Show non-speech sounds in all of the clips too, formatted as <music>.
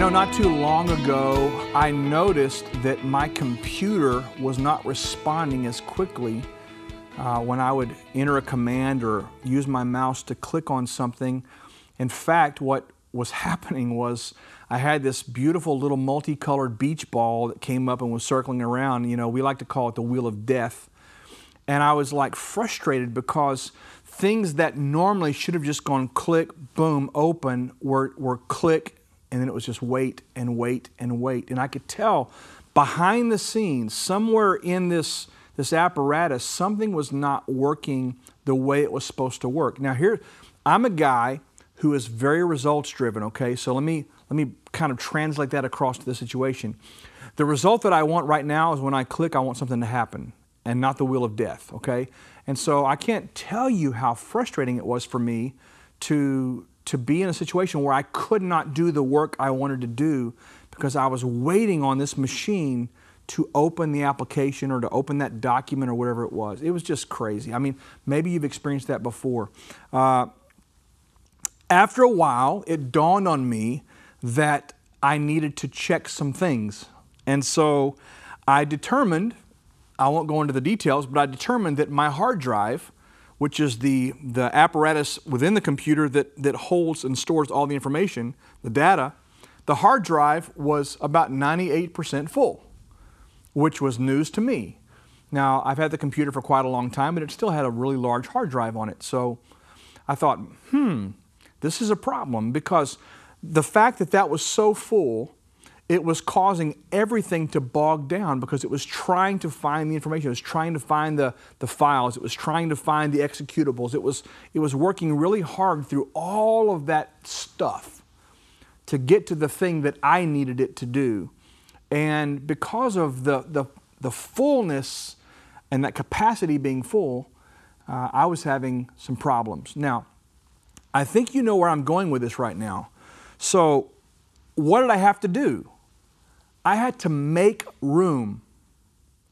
You know, not too long ago, I noticed that my computer was not responding as quickly uh, when I would enter a command or use my mouse to click on something. In fact, what was <laughs> happening was I had this beautiful little multicolored beach ball that came up and was circling around. You know, we like to call it the wheel of death. And I was like frustrated because things that normally should have just gone click, boom, open were, were click, and then it was just wait and wait and wait. And I could tell behind the scenes, somewhere in this, this apparatus, something was not working the way it was supposed to work. Now, here, I'm a guy who is very results driven, okay? So let me, let me kind of translate that across to the situation. The result that I want right now is when I click, I want something to happen and not the will of death, okay? And so I can't tell you how frustrating it was for me to, to be in a situation where I could not do the work I wanted to do because I was waiting on this machine to open the application or to open that document or whatever it was. It was just crazy. I mean, maybe you've experienced that before. Uh, after a while, it dawned on me that I needed to check some things. And so I determined, I won't go into the details, but I determined that my hard drive, which is the, the apparatus within the computer that, that holds and stores all the information, the data, the hard drive was about 98% full, which was news to me. Now, I've had the computer for quite a long time, but it still had a really large hard drive on it. So I thought, hmm, this is a problem because the fact that that was so full, it was causing everything to bog down because it was trying to find the information. It was trying to find the, the files. It was trying to find the executables. It was, it was working really hard through all of that stuff to get to the thing that I needed it to do. And because of the, the, the fullness and that capacity being full, uh, I was having some problems. Now, I think you know where I'm going with this right now. So, what did I have to do? I had to make room.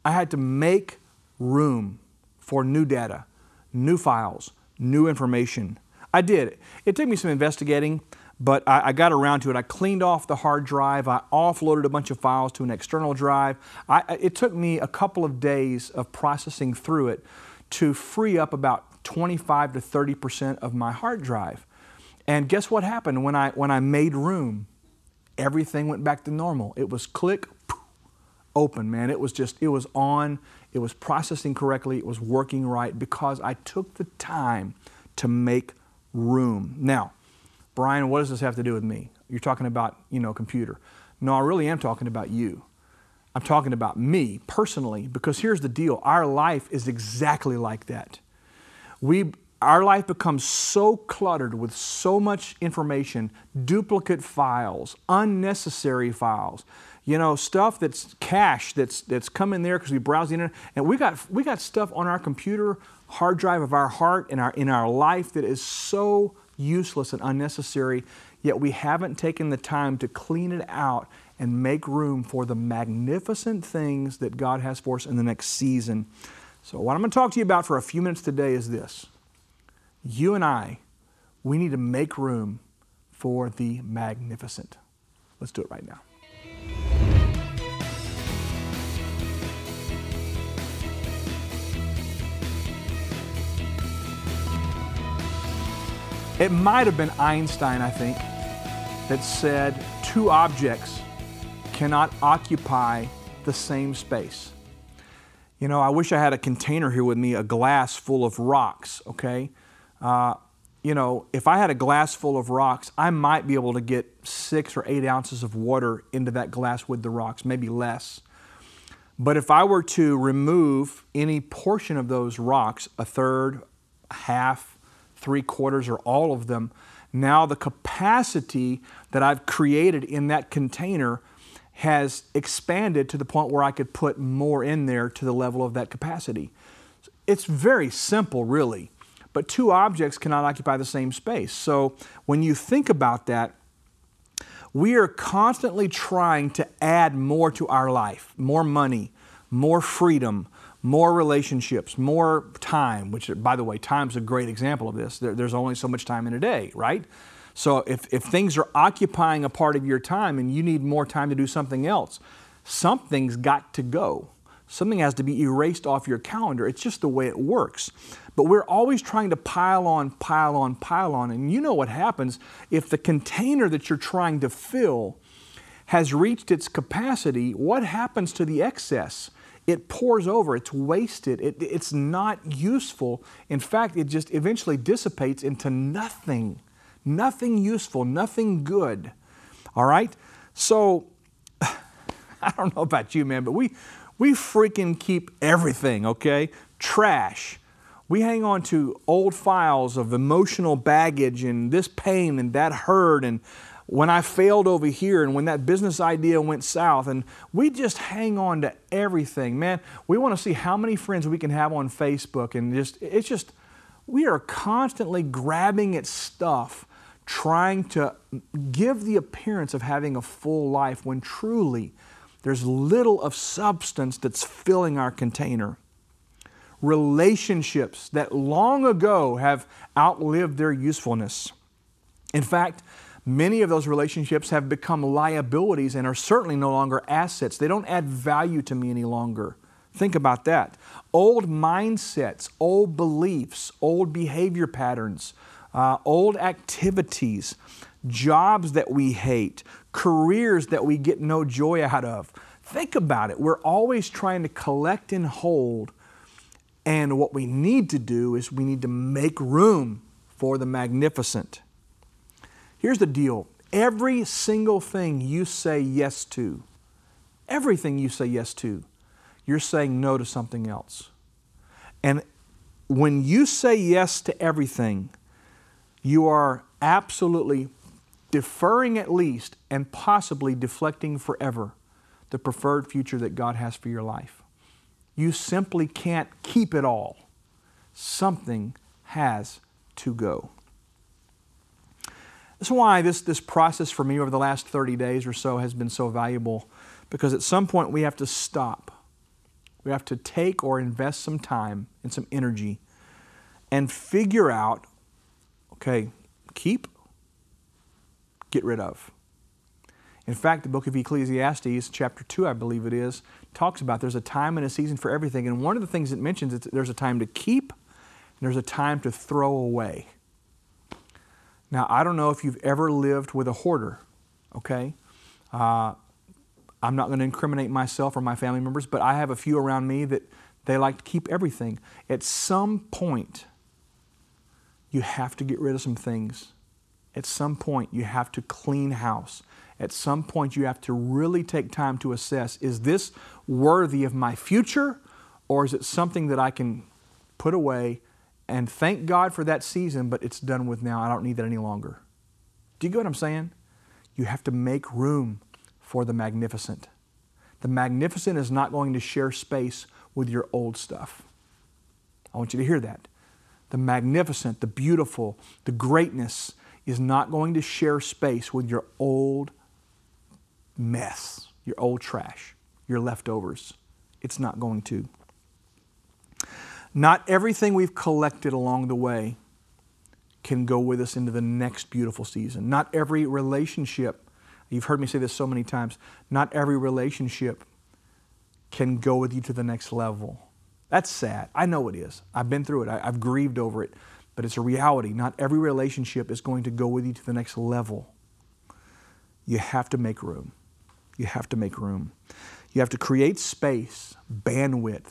I had to make room for new data, new files, new information. I did. It took me some investigating, but I, I, got around to it. I cleaned off the hard drive. I offloaded a bunch of files to an external drive. I, it took me a couple of days of processing through it to free up about 25 to 30 percent of my hard drive. And guess what happened when I when I made room? Everything went back to normal. It was click, open, man. It was just it was on. It was processing correctly. It was working right because I took the time to make room. Now, Brian, what does this have to do with me? You're talking about, you know, computer. No, I really am talking about you. I'm talking about me personally because here's the deal. Our life is exactly like that we our life becomes so cluttered with so much information, duplicate files, unnecessary files, you know, stuff that's cache that's that's coming there because we browse the internet, and we got we got stuff on our computer hard drive of our heart in our in our life that is so useless and unnecessary. Yet we haven't taken the time to clean it out and make room for the magnificent things that God has for us in the next season. So, what I'm going to talk to you about for a few minutes today is this. You and I, we need to make room for the magnificent. Let's do it right now. It might have been Einstein, I think, that said two objects cannot occupy the same space. You know, I wish I had a container here with me, a glass full of rocks, okay? Uh, you know, if I had a glass full of rocks, I might be able to get six or eight ounces of water into that glass with the rocks, maybe less. But if I were to remove any portion of those rocks, a third, half, three quarters, or all of them, now the capacity that I've created in that container has expanded to the point where I could put more in there to the level of that capacity. It's very simple, really, but two objects cannot occupy the same space. So when you think about that, we are constantly trying to add more to our life more money, more freedom, more relationships, more time, which, by the way, time's a great example of this. there's only so much time in a day, right? So if, if things are occupying a part of your time and you need more time to do something else, something's got to go. Something has to be erased off your calendar. It's just the way it works. But we're always trying to pile on, pile on, pile on. And you know what happens if the container that you're trying to fill has reached its capacity, what happens to the excess? It pours over, it's wasted, it, it's not useful. In fact, it just eventually dissipates into nothing. Nothing useful, nothing good. All right? So, <laughs> I don't know about you, man, but we, we freaking keep everything, okay? Trash. We hang on to old files of emotional baggage and this pain and that hurt and when I failed over here and when that business idea went south. And we just hang on to everything. Man, we want to see how many friends we can have on Facebook. And just, it's just, we are constantly grabbing at stuff, trying to give the appearance of having a full life when truly there's little of substance that's filling our container. Relationships that long ago have outlived their usefulness. In fact, Many of those relationships have become liabilities and are certainly no longer assets. They don't add value to me any longer. Think about that. Old mindsets, old beliefs, old behavior patterns, uh, old activities, jobs that we hate, careers that we get no joy out of. Think about it. We're always trying to collect and hold. And what we need to do is we need to make room for the magnificent. Here's the deal every single thing you say yes to, everything you say yes to, you're saying no to something else. And when you say yes to everything, you are absolutely deferring at least and possibly deflecting forever the preferred future that God has for your life. You simply can't keep it all. Something has to go. That's why this, this process for me over the last 30 days or so has been so valuable because at some point we have to stop. We have to take or invest some time and some energy and figure out okay, keep, get rid of. In fact, the book of Ecclesiastes, chapter 2, I believe it is, talks about there's a time and a season for everything. And one of the things it mentions is there's a time to keep and there's a time to throw away. Now, I don't know if you've ever lived with a hoarder, okay? Uh, I'm not going to incriminate myself or my family members, but I have a few around me that they like to keep everything. At some point, you have to get rid of some things. At some point, you have to clean house. At some point, you have to really take time to assess is this worthy of my future, or is it something that I can put away and thank God for that season, but it's done with now. I don't need that any longer. Do you get what I'm saying? You have to make room for the magnificent. The magnificent is not going to share space with your old stuff. I want you to hear that. The magnificent, the beautiful, the greatness is not going to share space with your old mess, your old trash, your leftovers. It's not going to. Not everything we've collected along the way can go with us into the next beautiful season. Not every relationship, you've heard me say this so many times, not every relationship can go with you to the next level. That's sad. I know it is. I've been through it. I, have grieved over it. But it's a reality. Not every relationship is going to go with you to the next level. You have to make room. You have to make room. You have to create space, bandwidth,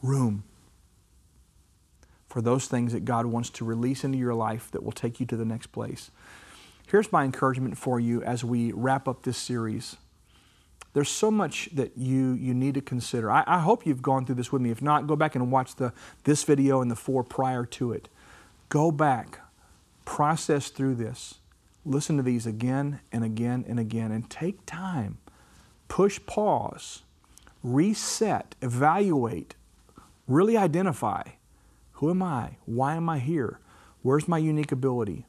room for those things that God wants to release into your life that will take you to the next place. Here's my encouragement for you as we wrap up this series. There's so much that you, you need to consider. I, I hope you've gone through this with me. If not, go back and watch the, this video and the four prior to it. Go back, process through this, listen to these again and again and again, and take time. Push pause, reset, evaluate, really identify who am I? Why am I here? Where's my unique ability?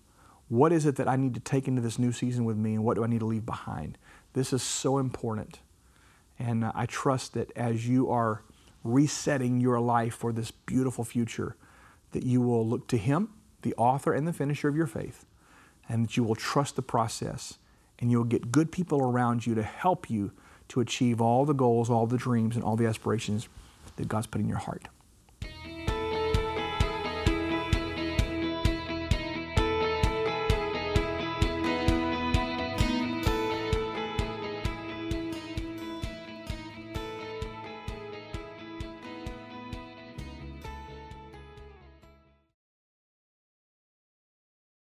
What is it that I need to take into this new season with me, and what do I need to leave behind? This is so important. And uh, I trust that as you are resetting your life for this beautiful future, that you will look to Him, the author and the finisher of your faith, and that you will trust the process and you'll get good people around you to help you to achieve all the goals, all the dreams, and all the aspirations that God's put in your heart.